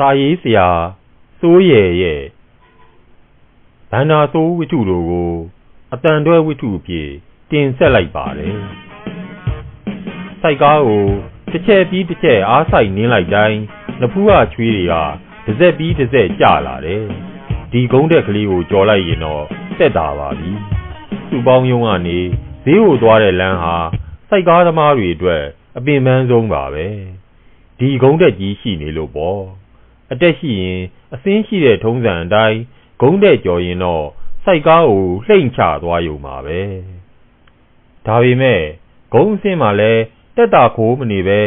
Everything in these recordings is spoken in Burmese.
စာရေးဆရာစိုးရယ်ရဲ့ဗန္နာစိုးဝိထုတို့ကိုအတန်တွဲဝိထုအဖြစ်တင်ဆက်လိုက်ပါတယ်။စိုက်ကားကိုတစ်ချက်ပြီးတစ်ချက်အားဆိုင်နင်းလိုက်တိုင်းနဖူးကချွေးတွေကတစ်စက်ပြီးတစ်စက်ကျလာတယ်။ဒီကုန်းတက်ကလေးကိုကြော်လိုက်ရင်တော့တက်တာပါပြီ။သူ့ပေါင်းယုံကနေဈေးကိုသွားတဲ့လမ်းဟာစိုက်ကားသမားတွေအတွက်အပင်ပန်းဆုံးပါပဲ။ဒီကုန်းတက်ကြီးရှိနေလို့ပေါ့။ အတက်ရှိရင်အစင်းရှိတဲ့ထုံးစံအတိုင်းဂုံးတဲ့ကြော်ရင်တော့စိုက်ကားကိုလှိမ့်ချသွားရုံပါပဲဒါပေမဲ့ဂုံးအစင်းမှာလဲတက်တာခိုးမနေပဲ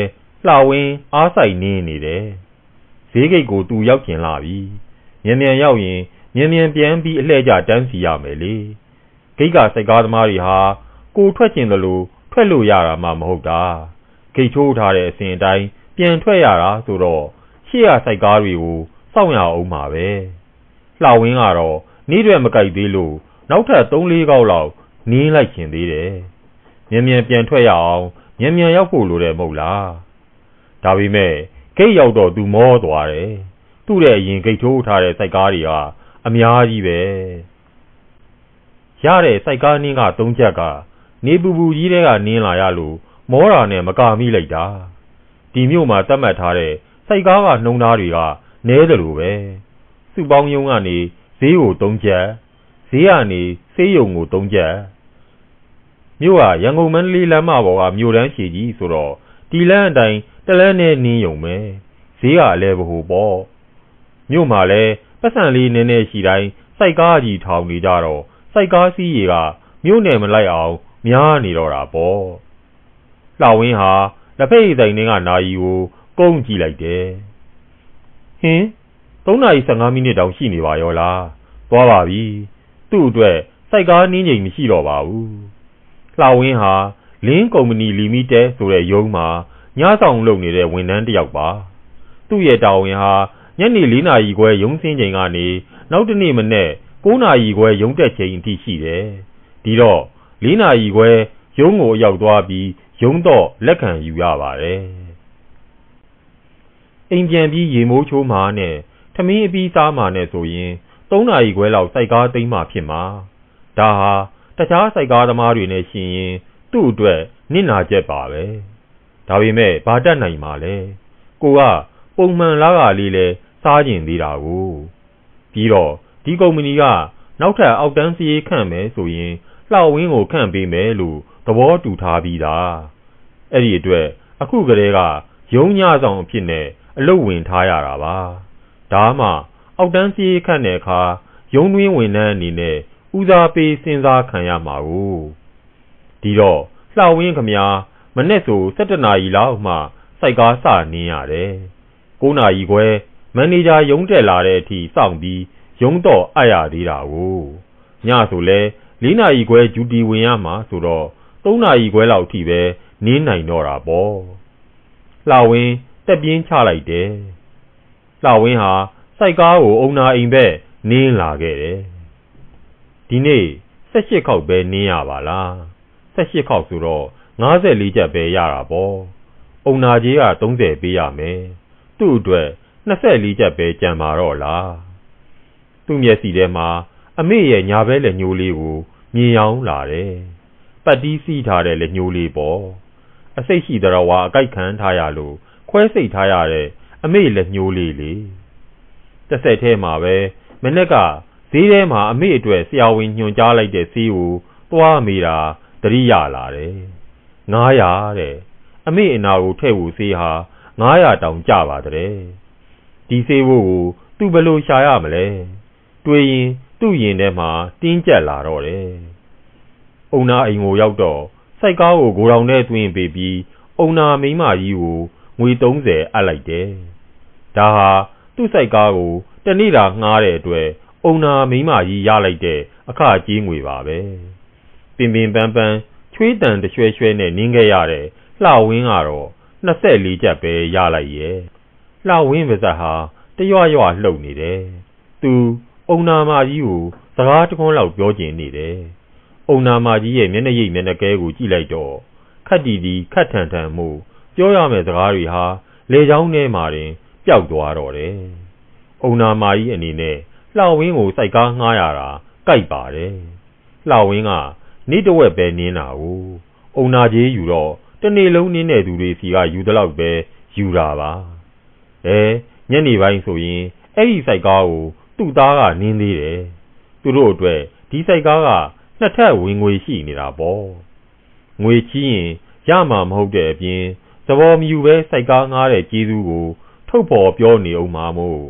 လှဝင်းအားဆိုင်နေနေတယ်ဈေးဂိတ်ကိုသူရောက်ကျင်လာပြီမြန်မြန်ရောက်ရင်မြန်မြန်ပြန်ပြီးအလှည့်ကျတန်းစီရမယ်လေဂိတ်ကစိုက်ကားသမားတွေဟာကိုထွက်ကျင်တယ်လို့ထွက်လို့ရတာမှမဟုတ်တာဂိတ်ချိုးထားတဲ့အစဉ်အတိုင်းပြန်ထွက်ရတာဆိုတော့ ရှေ့ရစိုက်ကားတွေကိုစောင့်ရအောင်ပါပဲလှဝင်းကတော့နေ့ရွယ်မကြိုက်သေးလို့နောက်ထပ်3-4ခေါက်လောက်နင်းလိုက်ခင်သေးတယ်။မြန်မြန်ပြန်ထွက်ရအောင်မြန်မြန်ရောက်ဖို့လိုတယ်မဟုတ်လား။ဒါပေမဲ့ဂိတ်ရောက်တော့သူမောသွားတယ်။သူ့ရဲ့အရင်ဂိတ်ထိုးထားတဲ့စိုက်ကားတွေကအများကြီးပဲ။ရတဲ့စိုက်ကားနင်းက3ချက်ကနေပူပူကြီးတဲ့ကနင်းလာရလို့မောတာနဲ့မကာမိလိုက်တာ။ဒီမြို့မှာတတ်မှတ်ထားတဲ့ စိုက်ကားကနှုံသားတွေကနဲတယ်လို့ပဲ။စုပေါင်းယုံကနေဈေးကို3ကျပ်ဈေးကနေဆေးရုံကို3ကျပ်မြို့ဟာရန်ကုန်မန္တလေးလမ်းမပေါ်ကမြို့တန်းရှည်ကြီးဆိုတော့ဒီလမ်းအတိုင်းတလန်းနဲ့နင်းယုံပဲဈေးကအလဲဘဟုပေါ့မြို့မှာလဲပတ်စံလေးနည်းနည်းရှိတိုင်းစိုက်ကားကြီးထောင်နေကြတော့စိုက်ကားစီးရီကမြို့နယ်မလိုက်အောင်များနေတော့တာပေါ့လှဝင်းဟာလက်ဖက်ရည်တိုင်ကနာယီကို ကုန်းကြည့်လိုက်တယ်ဟင်း3နာရီ15မိနစ်တောင်ရှိနေပါရောလားသွားပါပြီသူ့အတွက်စိုက်ကားနင်းချိန်မရှိတော့ပါဘူးလှဝင်းဟာလင်းကုမ္ပဏီလီမိတက်ဆိုတဲ့ရုံးမှာညဆောင်လုပ်နေတဲ့ဝန်ထမ်းတစ်ယောက်ပါသူ့ရဲ့တာဝန်ဟာညနေ4နာရီခွဲရုံးဆင်းချိန်ကနေနောက်တနေ့မနေ့9နာရီခွဲရုံးတက်ချိန်အထိရှိတယ်ဒီတော့4နာရီခွဲရုံးကိုရောက်သွားပြီးရုံးတော့လက်ခံယူရပါတယ် အိမ်ပြန်ပြီးရေမိုးချိုးမှာနဲ့ထမင်းအပြီးစားမှနဲ့ဆိုရင်3နာရီခွဲလောက်စိုက်ကားသိမ်းမှဖြစ်မှာဒါဟာတခြားစိုက်ကားသမားတွေနဲ့ရှင်ရင်သူ့အတွက်နစ်နာချက်ပါပဲဒါပေမဲ့ဘာတတ်နိုင်မှာလဲကိုကပုံမှန်လားကလေးလဲစားကျင်သေးတာကိုပြီးတော့ဒီကုမ္ပဏီကနောက်ထပ်အောက်တန်းစီးခန့်မယ်ဆိုရင်လှဝင်းကိုခန့်ပေးမယ်လို့သဘောတူထားပြီးသားအဲ့ဒီအတွက်အခုကတည်းကရုံးညဆောင်အဖြစ်နဲ့ အလုပ်ဝင်ထားရတာပါဒါမှအောက်တန်းစီးခန့်တဲ့အခါရုံးတွင်းဝန်ထမ်းအနေနဲ့ဦးစားပေးစဉ်းစားခံရမှာကိုဒီတော့လှဝင်းခမများမနေ့ဆို17နာရီလောက်မှစိုက်ကားစနင်းရတယ်9နာရီခွဲမန်နေဂျာရုံးတက်လာတဲ့အထိစောင့်ပြီးရုံးတော့အပ်ရသေးတာကိုညဆိုလဲ4နာရီခွဲဂျူတီဝင်ရမှာဆိုတော့3နာရီခွဲလောက်ထိပဲနင်းနိုင်တော့တာပေါ့လှဝင်း တက်ပြင်းချလိုက်တယ်လှဝင်းဟာစိုက်ကားကိုအုံနာအိမ်ဘက်နင်းလာခဲ့တယ်ဒီနေ့18ခေါက်ပဲနင်းရပါလား18ခေါက်ဆိုတော့54ချက်ပဲရတာပေါ့အုံနာကြီးက30ပေးရမယ်သူ့အတွက်24ချက်ပဲကြံပါတော့လားသူ့မျက်စိထဲမှာအမေရဲ့ညာဘဲလက်ညှိုးလေးကိုမြင်အောင်လာတယ်ပတ်တီးစီးထားတဲ့လက်ညှိုးလေးပေါ့အစိတ်ရှိတော်ဝါအကြိုက်ခံထားရလို့ ခွဲစိတ်ထားရတဲ့အမေလက်ညှိုးလေးလေတစ်ဆက်ထဲမှာပဲမနေ့ကဈေးထဲမှာအမေအတွက်ဆရာဝန်ညွှန်ကြားလိုက်တဲ့ဈေးကိုသွားမိတာတတိယလာတယ်900တဲ့အမေအနာကိုထည့်ဖို့ဈေးဟာ900တောင်ကျပါတဲ့ဒီဈေးဖို့ကိုသူဘယ်လိုရှာရမလဲတွေးရင်သူ့ရင်ထဲမှာတင်းကျပ်လာတော့တယ်အုံနာအိမ်ကိုရောက်တော့စိုက်ကားကိုဂိုတောင်ထဲသွင်းပေးပြီးအုံနာမိမကြီးကို ငွေ30အပ်လိုက်တယ်ဒါဟာသူ့စိုက်ကားကိုတနေ့တာငှားတဲ့အတွက်အုံနာမိမကြီးရလိုက်တဲ့အခကြီးငွေပါပဲပင်ပင်ပန်းပန်းချွေးတန်တရွှဲရွှဲနဲ့နင်းခဲ့ရတဲ့လှဝင်းကတော့24ချက်ပဲရလိုက်ရဲ့လှဝင်းပါဇက်ဟာတရွရွလှုပ်နေတယ်သူအုံနာမကြီးကိုစကားတခွန်းလောက်ပြောကျင်နေတယ်အုံနာမကြီးရဲ့မျက်နှာရိပ်မျက်နှာကဲကိုကြည့်လိုက်တော့ခက်တီတီခက်ထန်ထန်မှု ပြောရမယ့်စကားတွေဟာလေချောင်းထဲမှာတင်ပျောက်သွားတော့တယ်အုံနာမာကြီးအနေနဲ့လှဝင်းကိုစိုက်ကားငှားရတာကြိုက်ပါတယ်လှဝင်းကနေ့တဝက်ပဲနင်းတာကိုအုံနာကြီးယူတော့တနေ့လုံးနင်းတဲ့သူတွေစီကယူသလောက်ပဲယူတာပါအဲညနေပိုင်းဆိုရင်အဲ့ဒီစိုက်ကားကိုသူ့သားကနင်းသေးတယ်သူတို့အတွက်ဒီစိုက်ကားကနှစ်ထပ်ဝင်ငွေရှိနေတာပေါ့ငွေချီးရင်ရမှာမဟုတ်တဲ့အပြင်သ ဘောမယူပဲစိုက်ကားငားတဲ့ကျေးဇူးကို ထုတ်ဖော်ပြောနေအောင်မှာမို့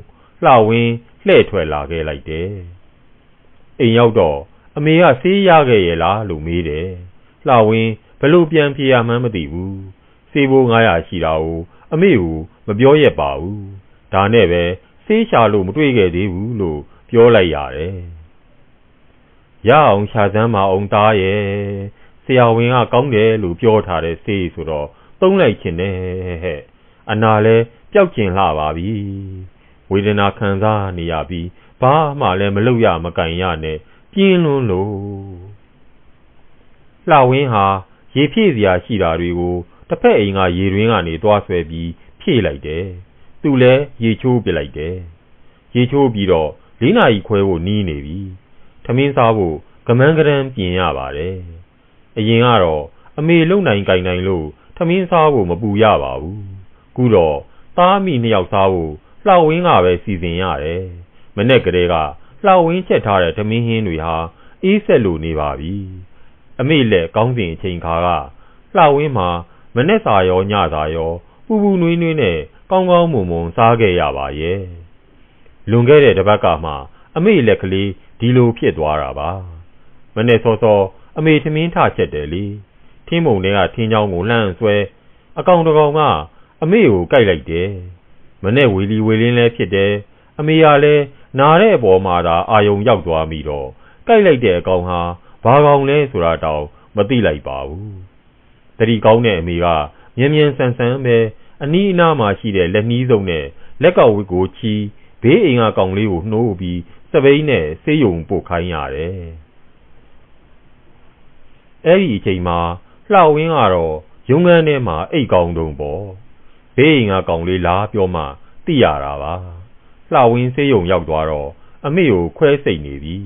လှဝင်းလှဲ့ထွက်လာခဲ့လိုက်တယ်အိမ်ရောက်တော့အမေကဆေးရခဲ့ရဲ့လားလို့မေးတယ်လှဝင်းဘလို့ပြန်ပြေရမှန်းမသိဘူးဆေးဘိုး900ရှိတာကိုအမေကမပြောရက်ပါဘူးဒါနဲ့ပဲဆေးရှာလို့မတွေ့ခဲ့သေးဘူးလို့ပြောလိုက်ရတယ်ရအောင်ရှာစမ်းမအောင်သားရဲ့ဆရာဝန်ကကောင်းတယ်လို့ပြောထားတဲ့ဆေးဆိုတော့ သုံးလိုက်ခြင်းနဲ့ဟဲ့အနာလဲပျောက်ကျင်လှပါပြီဝေဒနာခံစားနေရပြီးဘာမှလည်းမလုပ်ရမကင်ရနဲ့ပြင်းလွန်းလို့လှဝင်းဟာရေဖြည့်စရာရှိတာတွေကိုတစ်ဖက်အိမ်ကရေရင်းကနေသွားဆွဲပြီးဖြည့်လိုက်တယ်သူလည်းရေချိုးပစ်လိုက်တယ်ရေချိုးပြီးတော့လေးနာရီခွဲဖို့နီးနေပြီထမင်းစားဖို့ကမန်းကရန်ပြင်ရပါတယ်အရင်ကတော့အမေလုံနိုင်ကြိုင်နိုင်လို့ထ မင်းစားဖို့မပူရပါဘူးခုတော့သားမိနှစ်ယောက်စားဖို့လှဝင်းကပဲစီစဉ်ရတယ်မနေ့ကလေးကလှဝင်းချက်ထားတဲ့ထမင်းဟင်းတွေဟာအေးဆက်လို့နေပါပြီအမေလက်ကောင်းစဉ်အချိန်ခါကလှဝင်းမှာမနေ့စာရောညစာရောပူပူနွေးနွေးနဲ့ကောင်းကောင်းမွန်မွန်စားခဲ့ရပါရဲ့လွန်ခဲ့တဲ့တစ်ပတ်ကမှအမေလက်ကလေးဒီလိုဖြစ်သွားတာပါမနေ့စောစောအမေထမင်းထချက်တယ်လေထ င်းပုံထဲကထင်းချောင်းကိုလှမ်းဆွဲအကောင်တကောင်ကအမေကိုကြိုက်လိုက်တယ်မနဲ့ဝီလီဝီလင်းလဲဖြစ်တယ်အမေကလည်းနာတဲ့အပေါ်မှာသာအာယုံရောက်သွားပြီးတော့ကြိုက်လိုက်တဲ့အကောင်ဟာဘာကောင်လဲဆိုတာတောင်မသိလိုက်ပါဘူးတတိကောင်းတဲ့အမေကမြင်းမြန်းဆန်းဆန်းပဲအနီးအနားမှာရှိတဲ့လက်နီးစုံနဲ့လက်ကောက်ဝတ်ကိုချီဘေးအိမ်ကကောင်လေးကိုနှိုးပြီးစပိန်နဲ့ဆေးရုံပို့ခိုင်းရတယ်။အဲဒီအချိန်မှာ လှဝင်းကတော့ရုံးခန်းထဲမှာအိတ်ကောင်းတုံးပေါ့ဘေးအိမ်ကကောင်လေးလားပြောမှသိရတာပါလှဝင်းဆေးရုံရောက်သွားတော့အမေကိုခွဲစိတ်နေပြီ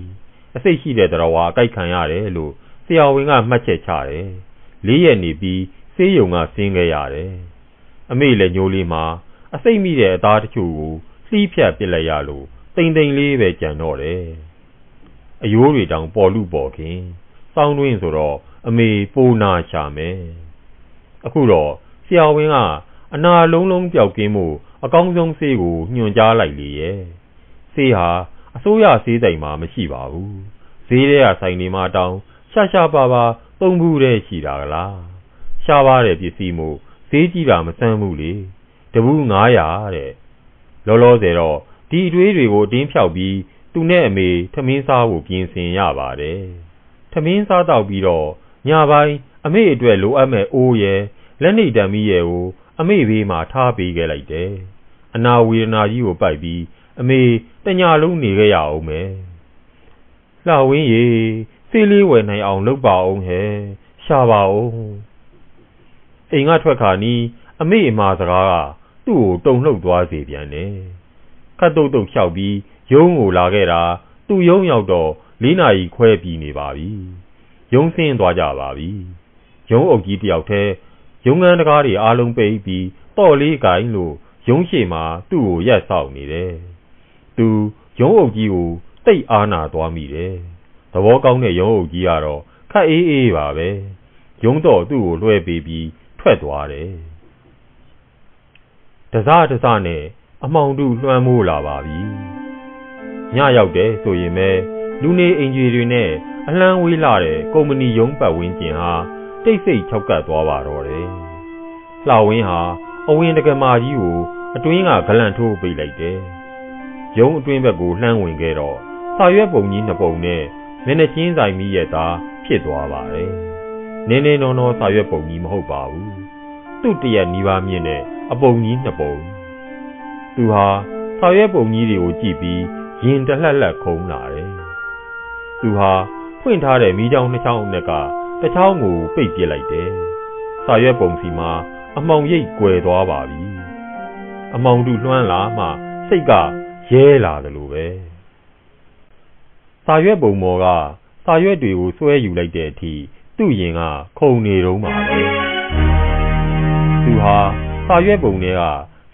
အစိတ်ရှိတဲ့တော်ဝါအကြိုက်ခံရတယ်လို့ဆရာဝန်ကမှတ်ချက်ချတယ်လေးရက်နေပြီးဆေးရုံကဆင်းခဲ့ရတယ်အမေလည်းညိုလေးမှာအစိတ်မိတဲ့အသားတချို့ကိုလှီးဖြတ်ပစ်လိုက်ရလို့တိမ်တိမ်လေးပဲကြံတော့တယ်အယိုးတွေတောင်ပေါ်လူပေါ်ခင်စောင်းတွင်းဆိုတော့ အမေပိုနာချမယ်အခုတော့ဆရာဝန်ကအနာလုံးလုံးပျောက်ကင်းမှုအကောင်းဆုံးဆေးကိုညွှန်ကြားလိုက်လေရဲ့ဆေးဟာအစိုးရဆေးတိုင်မှာမရှိပါဘူးဈေးထဲကဆိုင်နေမှာတောင်းရှာရှာပါပါသုံးဘူးတဲ့ရှိတာကလားရှားပါတဲ့ပစ္စည်းမို့ဈေးကြီးတာမဆန်းဘူးလေတဘူး900တဲ့လောလောဆယ်တော့ဒီအတွေးတွေကိုအတင်းဖြောက်ပြီးသူနဲ့အမေထမင်းစားဖို့ပြင်ဆင်ရပါတယ်ထမင်းစားတော့ပြီးတော့ ညပိုင်းအမေအတွက်လိုအပ်မဲ့အိုးရယ်လက်နေတံမီးရယ်ကိုအမေဘေးမှာထားပေးခဲ့လိုက်တယ်အနာဝေဒနာကြီးကိုပိုက်ပြီးအမေတညာလုံးနေခဲ့ရအောင်မယ်လှဝင်းရေစေးလေးဝယ်နိုင်အောင်လုပ်ပါအောင်ဟဲ့ရှာပါအောင်အိမ်ကထွက်ခါနီးအမေအမှားစကားကသူ့ကိုတုံလှုပ်သွားစေပြန်တယ်ခတ်တုတ်တုတ်လျှောက်ပြီးရုံးကိုလာခဲ့တာသူ့ရုံးရောက်တော့လေးနာရီခွဲပြီးနေပါပြီ ရုံးဆင်းသွားကြပါပြီရုံးအုပ်ကြီးတယောက်တည်းရုံးငန်းတကားတွေအားလုံးပိတ်ပြီးတော့လေးကိုင်းလို့ရုံးရှိမှာသူ့ကိုရက်ဆောင်နေတယ်သူရုံးအုပ်ကြီးကိုတိတ်အားနာသွားမိတယ်သဘောကောင်းတဲ့ရုံးအုပ်ကြီးကတော့ခက်အေးအေးပါပဲရုံးတော့သူ့ကိုလွှဲပေးပြီးထွက်သွားတယ်တစားတစားနဲ့အမောင်တူလွှမ်းမိုးလာပါပြီညရောက်တယ်ဆိုရင်ပဲလူနေအင်ဂျီတွေနဲ့ အလံဝေးလာတဲ့ကုမ္ပဏီရုံးပတ်ဝန်းကျင်ဟာတိတ်ဆိတ်ချောက်ကပ်သွားပါတော့တယ်လှဝင်းဟာအဝင်တကမာကြီးကိုအတွင်းကဂလန်ထိုးပိတ်လိုက်တယ်ရုံးအတွင်းဘက်ကိုလှမ်းဝင်ခဲ့တော့စာရွက်ပုံကြီးနှစ်ပုံနဲ့မျက်နှာချင်းဆိုင်မိရဲ့သားဖြစ်သွားပါတယ်နင်းနေနော်နော်စာရွက်ပုံကြီးမဟုတ်ပါဘူးသူ့တရက်နီးပါးမြင့်တဲ့အပုံကြီးနှစ်ပုံသူဟာစာရွက်ပုံကြီးတွေကိုကြည့်ပြီးရင်တလှက်လှက်ခုံးလာတယ်သူဟာ ဖွင့်ထားတဲ့မိချောင်းနှစ်ချောင်းအနက်ကတစ်ချောင်းကိုပိတ်ပစ်လိုက်တယ်စာရွက်ပုံစီမှာအမောင်ရိပ်ကွယ်သွားပါပြီအမောင်တူလွှမ်းလာမှစိတ်ကရရဲလာတယ်လို့ပဲစာရွက်ပုံမော်ကစာရွက်တွေကိုဆွဲယူလိုက်တဲ့အထိသူ့ရင်ကခုန်နေတော့မှာပဲသူဟာစာရွက်ပုံတွေက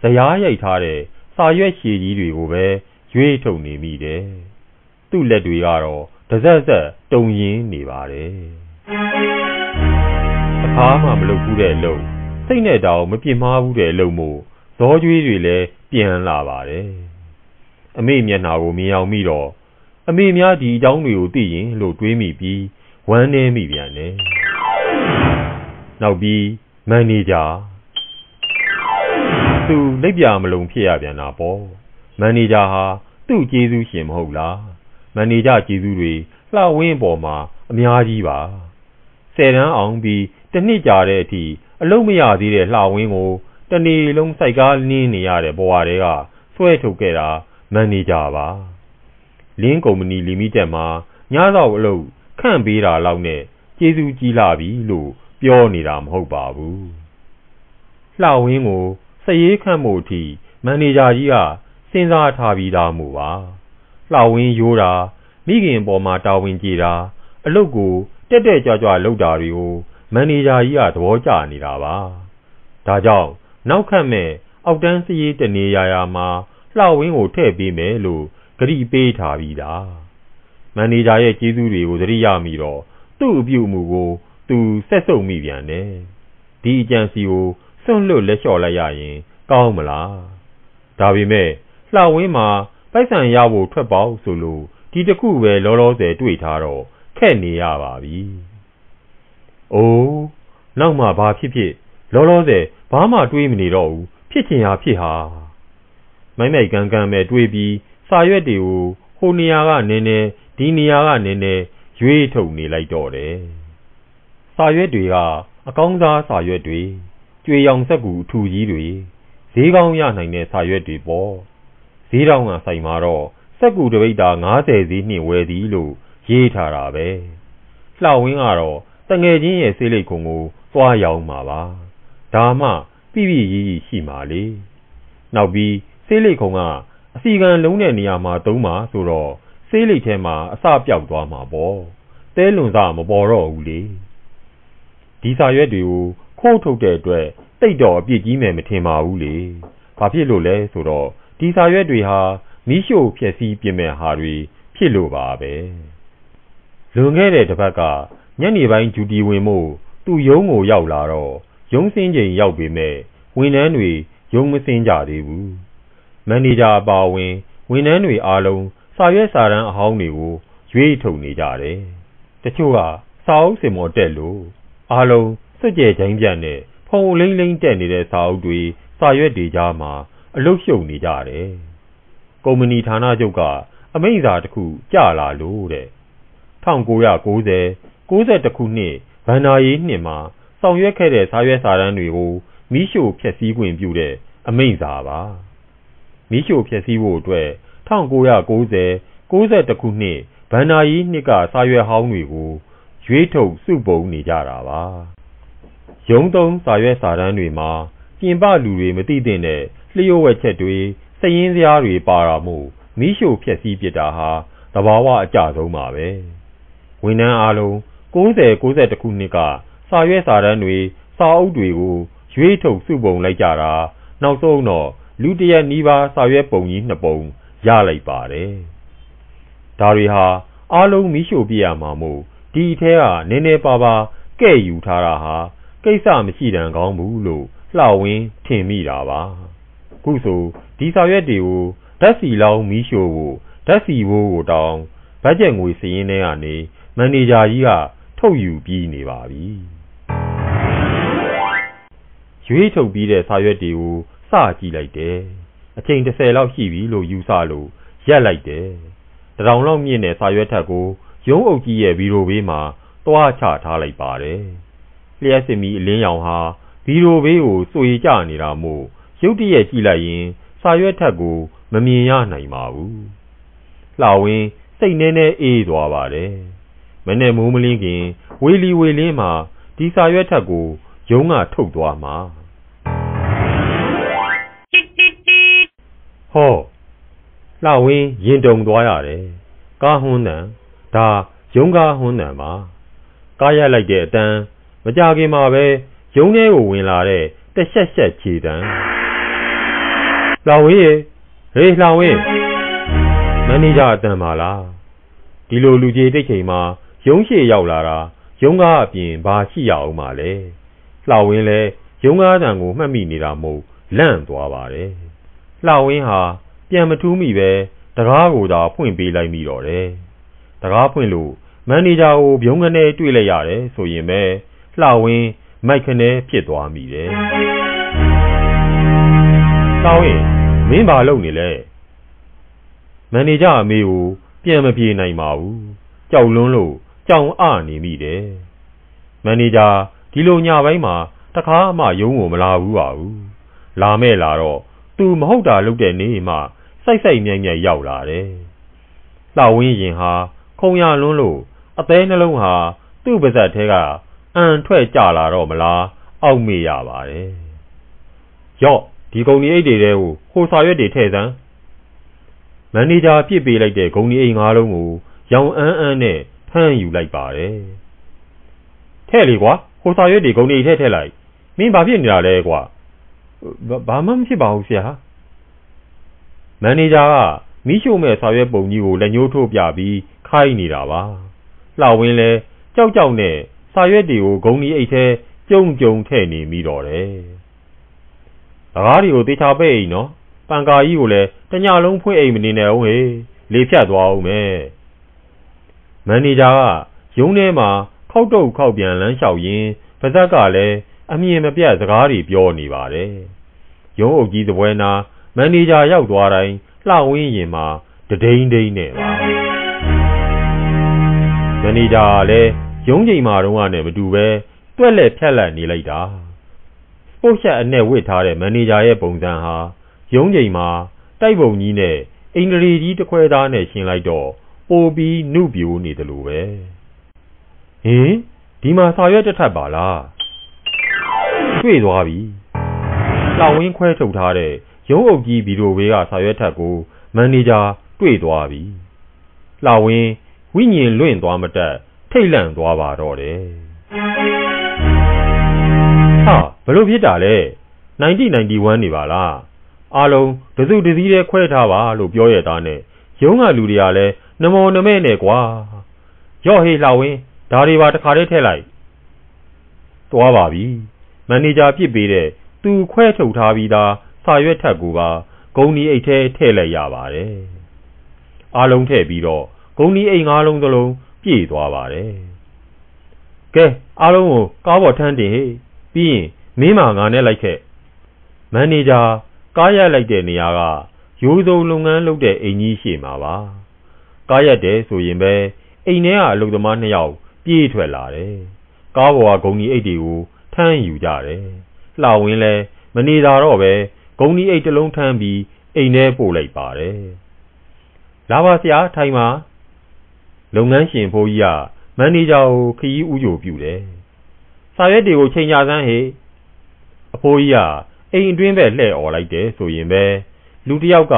ဇရားရိုက်ထားတဲ့စာရွက်ရှည်ကြီးတွေကိုပဲရွေးထုတ်နေမိတယ်သူ့လက်တွေကတော့ တစက်စက်တုံရင်းနေပါတယ်အခါမှမလုပ်ဘူးတဲ့အလုပ်စိတ်နဲ့တောင်မပြင်းမာဘူးတဲ့အလုပ်မို့ဇောကျွေးတွေလည်းပြန်လာပါတယ်အမေမျက်နှာကိုမြင်အောင်မိတော့အမေများဒီအကြောင်းတွေကိုသိရင်လို့တွေးမိပြီးဝမ်းနည်းမိပြန်တယ်နောက်ပြီးမန်နေဂျာသူလက်ပြမလုံဖြစ်ရပြန်တာပေါ့မန်နေဂျာဟာသူ့ကျေးဇူးရှင်မဟုတ်လား မန်နေဂျာကျေးဇူးတွေလှဝင်းပေါ်မှာအများကြီးပါဆယ်တန်းအောင်ပြီးတစ်နှစ်ကြာတဲ့အထိအလုံးမရသေးတဲ့လှဝင်းကိုတနေ့လုံးစိုက်ကားနင်းနေရတဲ့ဘဝတွေကဆွဲထုတ်ခဲ့တာမန်နေဂျာပါလင်းကုမ္ပဏီလီမိတက်မှာညသောအလုပ်ခန့်ပေးတာလောက်နဲ့ကျေးဇူးကြီးလာပြီလို့ပြောနေတာမဟုတ်ပါဘူးလှဝင်းကိုစရေးခန့်မှုအထိမန်နေဂျာကြီးကစဉ်းစားထားပြီးသားမို့ပါ လှဝင်းရိုးတာမိခင်ပေါ်မှာတာဝန်ကျေတာအလုပ်ကိုတက်တက်ကြွကြွလုပ်တာတွေကိုမန်နေဂျာကြီးကသဘောကျနေတာပါဒါကြောင့်နောက်ခန့်မဲ့အောက်တန်းစရေးတနေရာရာမှာလှဝင်းကိုထည့်ပေးမယ်လို့ဂရိပေးထားပြီးသားမန်နေဂျာရဲ့ကျေးဇူးတွေကိုသတိရမိတော့သူ့အပြုအမူကို သူဆက်ဆုပ်မိပြန်တယ်ဒီအကြံစီကိုစွန့်လွတ်လက်လျှော့လိုက်ရရင် ကောင်းမလားဒါပေမဲ့လှဝင်းမှာ ပိုက်ဆံရဖို့ထွက်ပေါက်ဆိုလို့ဒီတစ်ခုပဲလောလောဆယ်တွေ့ထားတော့ခက်နေရပါပြီ။အိုးနောက်မှဘာဖြစ်ဖြစ်လောလောဆယ်ဘာမှတွေးမနေတော့ဘူးဖြစ်ချင်ဟာဖြစ်ဟာမိုက်မိုက်ကန်းကန်းပဲတွေးပြီးစာရွက်တွေကိုဟိုနေရာကနင်းနေဒီနေရာကနင်းနေရွေးထုတ်နေလိုက်တော့တယ်။စာရွက်တွေကအကောင်းစားစာရွက်တွေကြွေရောင်စက်ကူအထူကြီးတွေဈေးကောင်းရနိုင်တဲ့စာရွက်တွေပေါ့ ဈေးတောင်ကဆိုင်မှာတော့စက်ကူတပိတ်တာ90ဈေးနှင့်ဝယ်သည်လို့ရေးထားတာပဲလှဝင်းကတော့တငယ်ချင်းရဲ့ဆေးလိပ်ခုံကိုသွားရောင်းမှာပါဒါမှပြပြရေးရေးရှိမှာလေနောက်ပြီးဆေးလိပ်ခုံကအစီကံလုံးတဲ့နေရာမှာသုံးမှာဆိုတော့ဆေးလိပ်ထဲမှာအစပြောက်သွားမှာပေါ့တဲလွန်စားမပေါ်တော့ဘူးလေဒီစာရွက်တွေကိုခိုးထုတ်တဲ့အတွက်တိတ်တော့အပြစ်ကြီးမယ်မထင်ပါဘူးလေဘာဖြစ်လို့လဲဆိုတော့ ဒီစာရွက်တွေဟာမိရှို့ဖြစ်စည်းပြမဲ့ဟာတွေဖြစ်လို့ပါပဲလွန်ခဲ့တဲ့တစ်ပတ်ကညနေပိုင်းဂျူတီဝင်မှုသူ့ရုံးကိုရောက်လာတော့ရုံးစင်းချိန်ရောက်ပေမဲ့ဝန်ထမ်းတွေရုံးမစင်းကြသေးဘူးမန်နေဂျာအပါဝင်ဝန်ထမ်းတွေအားလုံးစာရွက်စာတမ်းအဟောင်းတွေကိုရွေးထုတ်နေကြတယ်တချို့ကစာအုပ်စင်မော်တက်လို့အားလုံးစွကြဲချိုင်းပြတ်နဲ့ဖုံလိမ့်လိမ့်တက်နေတဲ့စာအုပ်တွေစာရွက်တွေကြားမှာ အလုတ်ရှုပ်နေကြတယ်ကုမ္ပဏီဌာနချုပ်ကအမိန့်စာတစ်ခုကြလာလို့တဲ့1990 92ခုနှစ်ဗန္နာရေးနှစ်မှာဆောင်ရွက်ခဲ့တဲ့စာရွက်စာတမ်းတွေကိုမိရှို့ဖျက်ဆီးခွင့်ပြုတဲ့အမိန့်စာပါမိရှို့ဖျက်ဆီးဖို့အတွက်1990 92ခုနှစ်ဗန္နာရေးနှစ်ကစာရွက်ဟောင်းတွေကိုရွေးထုတ်စုပုံနေကြတာပါရုံးသုံးစာရွက်စာတမ်းတွေမှာပြင်ပလူတွေမသိတဲ့ လျှို့ဝှက်ချက်တွေစည်ရင်းစရာတွေပါတာမို့မိရှို့ဖျက်ဆီးပစ်တာဟာသဘာဝအကျဆုံးပါပဲဝန်ထမ်းအားလုံး90 91ခုနှစ်ကစာရွက်စာတမ်းတွေစာအုပ်တွေကိုရွေးထုတ်စုပုံလိုက်ကြတာနောက်ဆုံးတော့လူတရက်နီးပါးစာရွက်ပုံကြီးနှစ်ပုံရလိုက်ပါတယ်ဒါတွေဟာအားလုံးမိရှို့ပြရမှာမို့ဒီအထဲကနည်းနည်းပါးပါးကဲ့ယူထားတာဟာကိစ္စမရှိတန်ကောင်းဘူးလို့လှဝင်းထင်မိတာပါ ခုဆိုဒီစာရွက်တွေကိုဓာတ်စီလောင်းမီးရှို့ဖို့ဓာတ်စီဘိုးကိုတောင်းဘတ်ဂျက်ငွေစည်ရင်းထဲကနေမန်နေဂျာကြီးကထုတ်ယူပြီးနေပါပြီရွေးထုတ်ပြီးတဲ့စာရွက်တွေကိုစကြည့်လိုက်တယ်အချိန်30လောက်ရှိပြီလို့ယူဆလို့ရက်လိုက်တယ်တရောင်လောက်မြင့်တဲ့စာရွက်ထက်ကိုရုံးအုပ်ကြီးရဲ့ဗီရိုဘေးမှာတွားချထားလိုက်ပါတယ်လျှက်စင်မီအလင်းရောင်ဟာဗီရိုဘေးကိုစွေကြနေတာမို့ ရုတ်တရက်ကြည့်လိုက်ရင် စာရွက်ထက်ကို မမြင်ရနိုင်ပါဘူးလှဝင်းစိတ်နှဲနှဲအေးသွားပါတယ်မနဲ့မိုးမလင်းခင် ဝေလီဝေလင်းမှာဒီစာရွက်ထက်ကိုရုံးကထုတ်သွားမှာဟောလှဝင်းရင်တုံသွားရတယ်ကားဟွန်းတန်ဒါရုံးကားဟွန်းတန်ပါကားရက်လိုက်တဲ့အတန်းမကြခင်မှာပဲရုံးထဲကိုဝင်လာတဲ့တက်ဆက်ဆက်ခြေတန်း လှဝင်းရေဟေးလှဝင်းမန်နေဂျာအတန်ပါလားဒီလိုလူကြီးတိတ်ချိန်မှာရုံးရှိရောက်လာတာရုံးကားအပြင်ဘာရှိရအောင်ပါလဲလှဝင်းလဲရုံးကားတန်ကိုမှတ်မိနေတာမို့လန့်သွားပါတယ်လှဝင်းဟာပြန်မထူးမိပဲတကားကိုသာဖွင့်ပေးလိုက်မိတော့တယ်တကားဖွင့်လို့မန်နေဂျာကိုပြုံးကနေတွေ့လိုက်ရတယ်ဆိုရင်ပဲလှဝင်းမိုက်ခနဲဖြစ်သွားမိတယ် လှဝင်းမင်းဘာလုပ်နေလဲမန်နေဂျာအမေကိုပြန်မပြေနိုင်ပါဘူးကြောက်လွန်းလို့ကြောင်အနေမိတယ်မန်နေဂျာဒီလိုညပိုင်းမှာတခါမှရုံးကိုမလာဘူးပါဘူးလာမဲ့လာတော့သူမဟုတ်တာလုပ်တဲ့နေ့မှစိုက်စိုက်မြိုင်မြိုင်ရောက်လာတယ်လှဝင်းရင်ဟာခုံရလွန်းလို့အသေးနှလုံးဟာသူ့ပါဇက်ထဲကအန်ထွက်ကြလာတော့မလားအောက်မေ့ရပါတယ်ရော့ ဒီကုံဒီအိတ်တွေကိုဟိုစာရွက်တွေထည့်စမ်းမန်နေဂျာပြစ်ပေးလိုက်တဲ့ဂုံဒီအိတ်ငါးလုံးကိုရောင်အန်းအန်းနဲ့ဖမ်းယူလိုက်ပါတယ်ထဲ့လေကွာဟိုစာရွက်တွေဂုံဒီအိတ်ထဲထည့်လိုက်မင်းဘာဖြစ်နေတာလဲကွာဘာမှမဖြစ်ပါဘူးဆရာမန်နေဂျာကမိရှုမဲ့စာရွက်ပုံကြီးကိုလက်ညှိုးထိုးပြပြီးခိုင်းနေတာပါလှဝင်းလဲကြောက်ကြောက်နဲ့စာရွက်တွေကိုဂုံဒီအိတ်ထဲကြုံကြုံထည့်နေမိတော့တယ်။ တကားတွေကိုတေချာပဲ့အိမ်နော်။ပန်ကာကြီးကိုလည်းတညလုံးဖွင့်အိမ်မနေနဲ့ဦးဟေးလေဖြတ်သွားအောင်မယ်။မန်နေဂျာကရုံးထဲမှာခောက်တုတ်ခောက်ပြန်လမ်းလျှောက်ရင်းပါဇက်ကလည်းအမြင်မပြတ်စကားတွေပြောနေပါတယ်။ရုံးအုပ်ကြီးသပွဲနာမန်နေဂျာရောက်သွားတိုင်းလှဝင်းရင်မှာတဒိန်ဒိန်နဲ့ပါမန်နေဂျာကလည်းရုံးချိန်မှာတော့နဲ့မတူပဲတွက်လက်ဖြတ်လက်နေလိုက်တာစ ပုတ်ရှက်အနဲ့ဝစ်ထားတဲ့မန်နေဂျာရဲ့ပုံစံဟာရုံးချိန်မှာတိုက်ပုံကြီးနဲ့အင်္ဂလိပ်ကြီးတစ်ခွဲသားနဲ့ရှင်းလိုက်တော့ပိုပြီးနုပြိုနေတယ်လို့ပဲဟင်ဒီမှာစာရွက်တစ်ထပ်ပါလားတွေ့သွားပြီလောင်ဝင်းခွဲထုတ်ထားတဲ့ရုံးအုပ်ကြီးဗီဒီယိုဘေးကစာရွက်ထပ်ကိုမန်နေဂျာတွေ့သွားပြီလောင်ဝင်းဝိညာဉ်လွင့်သွားမတက်ထိတ်လန့်သွားပါတော့တယ်ဟာ ဘလို့ဖြစ်တာလဲ9091နေပါလားအားလုံးတစုတစည်းတည်းခွဲထားပါလို့ပြောရတာနဲ့ရုံးကလူတွေကလည်းနမောနမဲနဲ့ကွာရော့ဟေးလှဝင်းဒါတွေပါတခါတည်းထည့်လိုက်သွားပါပြီမန်နေဂျာပြစ်ပေးတဲ့သူခွဲထုတ်ထားပြီးသားစာရွက်ထက်ကူပါဂုံဒီအိတ်ထဲထည့်လိုက်ရပါတယ်အားလုံးထည့်ပြီးတော့ဂုံဒီအိတ်ငါးလုံးသလုံးပြည့်သွားပါတယ်ကဲအားလုံးကိုကားပေါ်ထမ်းတင်ဟေ့ပြီးရင် မင်းမာငါနဲ့လိုက်ခဲ့မန်နေဂျာကားရက်လိုက်တဲ့နေရာကရိုးစုံလုပ်ငန်းလုပ်တဲ့အိမ်ကြီးရှိမှာပါကားရက်တယ်ဆိုရင်ပဲအိမ်ထဲကအလုပ်သမားနှစ်ယောက်ပြေးထွက်လာတယ်ကားပေါ်ကဂုံကြီးအိတ်တွေကိုထမ်းယူကြတယ်လှဝင်းလဲမနေတာတော့ပဲဂုံကြီးအိတ်တစ်လုံးထမ်းပြီးအိမ်ထဲပို့လိုက်ပါတယ်လာပါဆရာထိုင်ပါလုပ်ငန်းရှင်ဖိုးကြီးကမန်နေဂျာကိုခရီးဥကြိုပြုတယ်။စာရွက်တွေကိုချိန်ကြစမ်းဟေ့ အဖိုးကြီးကအိမ်အတွင်းပဲလှဲ့អော်လိုက်တယ်ဆိုရင်ပဲလူတစ်ယောက်က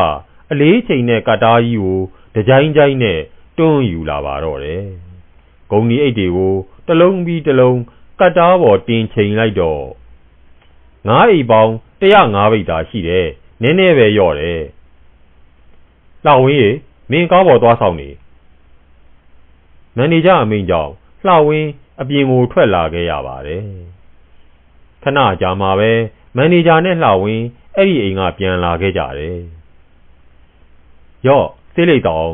အလေးချိန်နဲ့ကတ်တားကြီးကိုတကြိုင်းကြိုင်းနဲ့တွန်းယူလာပါတော့တယ်။ဂုံဒီအိတ်တွေကိုတလုံးပြီးတလုံးကတ်တားပေါ်တင်ချိန်လိုက်တော့ငါးအိတ်ပေါင်း105ဘိတ်သာရှိတယ်။နည်းနည်းပဲရော့တယ်။လောက်ဝင်းရေမင်းကားပေါ်သွားဆောင်နေမန်နေဂျာအမိန့်ကြောင့်လှဝင်းအပြင်ကိုထွက်လာခဲ့ရပါတယ် ခဏကြာမှပဲမန်နေဂျာနဲ့လှဝင်းအဲ့ဒီအိမ်ကပြန်လာခဲ့ကြတယ်ရော့စေးလိုက်တော့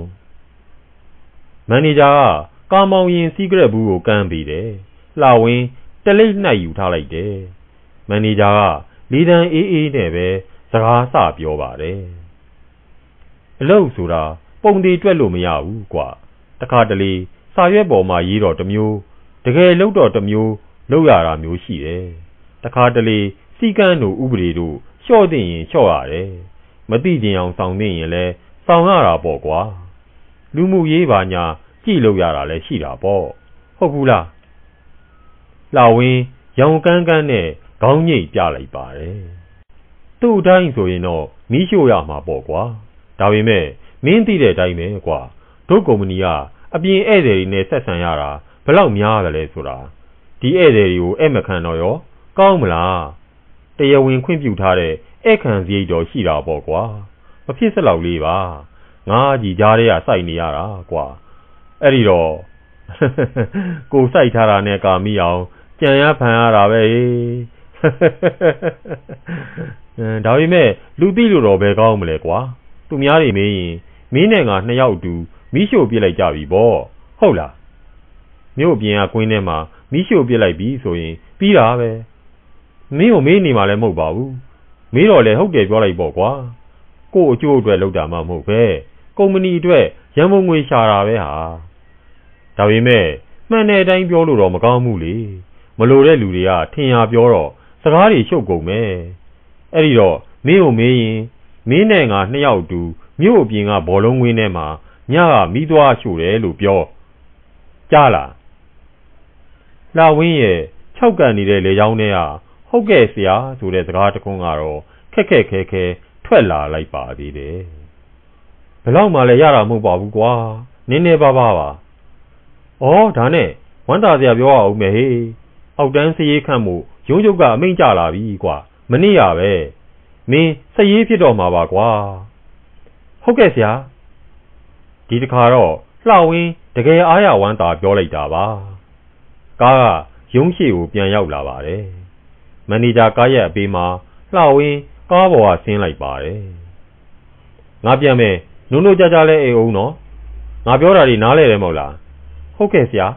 မန်နေဂျာကကာမောင်ရင်စီးကရက်ဘူးကိုကမ်းပြီးတယ်လှဝင်းတလိမ့်နှိုက်ယူထားလိုက်တယ်မန်နေဂျာကလီဒန်အေးအေးနဲ့ပဲစကားစပြောပါတယ်အလုပ်ဆိုတာပုံသေးတွက်လို့မရဘူးကွာတခါတလေစာရွက်ပေါ်မှာရေးတော့တမျိုးတကယ်လုပ်တော့တမျိုးလုပ်ရတာမျိုးရှိတယ် တခါတလေစီကန်းတို့ဥပဒေတို့လျှော့သိရင်လျှော့ရတယ်မသိကျင်အောင်ဆောင်သိရင်လည်းဆောင်ရတာပေါ့ကွာလူမှုရေးပါညာကြည့်လို့ရတာလည်းရှိတာပေါ့ဟုတ်ဘူးလားလှဝင်းရောင်ကန်းကန်းနဲ့ခေါင်းညိတ်ပြလိုက်ပါတယ်သူ့အတိုင်းဆိုရင်တော့မီးရှို့ရမှာပေါ့ကွာဒါပေမဲ့မင်းသိတဲ့အတိုင်းပဲကွာတို့ကုမ္ပဏီကအပြင်ဧည့်သည်တွေနဲ့ဆက်ဆံရတာဘယ်လောက်များတယ်လဲဆိုတာဒီဧည့်သည်တွေကိုဧည့်မခံတော့ရော ကောင်းမလားတရားဝင်ခွင့်ပြုထားတဲ့ဧည့်ခံစရိတ်တော်ရှိတာပေါ့ကွာမဖြစ်စလောက်လေးပါငါကြီးကြားထဲကစိုက်နေရတာကွာအဲ့ဒီတော့ကိုစိုက်ထားတာနဲ့ကာမိအောင်ကြံရဖန်ရတာပဲအဲဒါပေမဲ့လူသိလို့တော့ဘယ်ကောင်းမလဲကွာသူများတွေမင်းရင်မင်းနဲ့ငါနှစ်ယောက်တူမိရှို့ပြစ်လိုက်ကြပြီပေါ့ဟုတ်လားမြို့ပြင်ကကွင်းထဲမှာမိရှို့ပြစ်လိုက်ပြီဆိုရင်ပြီးတာပဲ မင်းကိုမေးနေမှလည်းမဟုတ်ပါဘူးမေးတော့လေဟုတ်တယ်ပြောလိုက်ပေါ့ကွာကို့အကျိုးအတွက်လုပ်တာမှမဟုတ်ပဲကုမ္ပဏီအတွက်ရန်ပုံငွေရှာတာပဲဟာဒါပေမဲ့မှန်တဲ့အတိုင်းပြောလို့တော့မကောင်းဘူးလေမလိုတဲ့လူတွေကထင်ရပြောတော့စကားတွေရှုပ်ကုန်မယ်အဲ့ဒီတော့မင်းကိုမေးရင်မင်းနဲ့ငါနှစ်ယောက်တူမြို့အပြင်ကဘောလုံးဝင်းထဲမှာညကမိသွားရှို့တယ်လို့ပြောကြားလားလာဝင်းရဲ့၆ကန်နေတဲ့လေချောင်းထဲက ဟုတ်ကဲ့ဆရာဆိုတဲ့စကားတခွန်းကတော့ခက်ခက်ခဲခဲထွက်လာလိုက်ပါသေးတယ်ဘယ်တော့မှလည်းရတာမဟုတ်ပါဘူးကွာနင်းနေပါပါပါဩဒါနဲ့ဝမ်းသာစရာပြောရအောင်မယ်ဟေးအောက်တန်းစရေးခန့်မှုရုံးချုပ်ကအမိန့်ကြလာပြီကွာမနေ့ရပဲမင်းစရေးဖြစ်တော့မှာပါကွာဟုတ်ကဲ့ဆရာဒီတခါတော့လှဝင်းတကယ်အားရဝမ်းသာပြောလိုက်တာပါကားကရုံးရှိကိုပြန်ရောက်လာပါတယ် မန်နေဂျာကားရဲ့အပေးမှာလှဝင်းကားပေါ်ကဆင်းလိုက်ပါတယ်ငါပြန်မယ်နုံနုံကြကြလဲအိမ်အောင်နော်ငါပြောတာဒီနားလဲတယ်မဟုတ်လားဟုတ်ကဲ့ဆရာ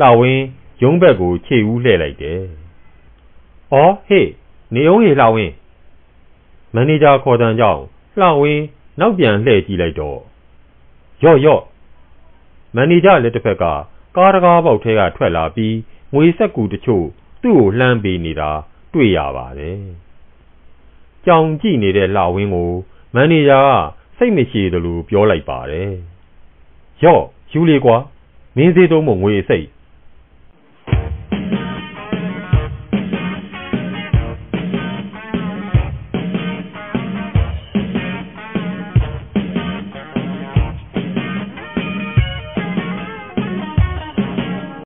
လှဝင်းရုံးဘက်ကိုခြေဦးလှည့်လိုက်တယ်။အော်ဟေ့နေအောင်ရေလှဝင်းမန်နေဂျာခေါ်တန်ကြောင့်လှဝင်းနောက်ပြန်လှည့်ကြည့်လိုက်တော့ရော့ရော့မန်နေဂျာလက်တစ်ဖက်ကကားတကားပေါက်ထဲကထွက်လာပြီးငွေဆက်ကူတချို့ သူ့ကိုလှမ်းပေးနေတာတွေ့ရပါတယ်။ကြောင်ကြည့်နေတဲ့လှဝင်းကိုမန်နေဂျာကစိတ်မရှိသလိုပြောလိုက်ပါတယ်။ရော့ယူလေကွာမင်းသေးသုံးမငွေစိတ်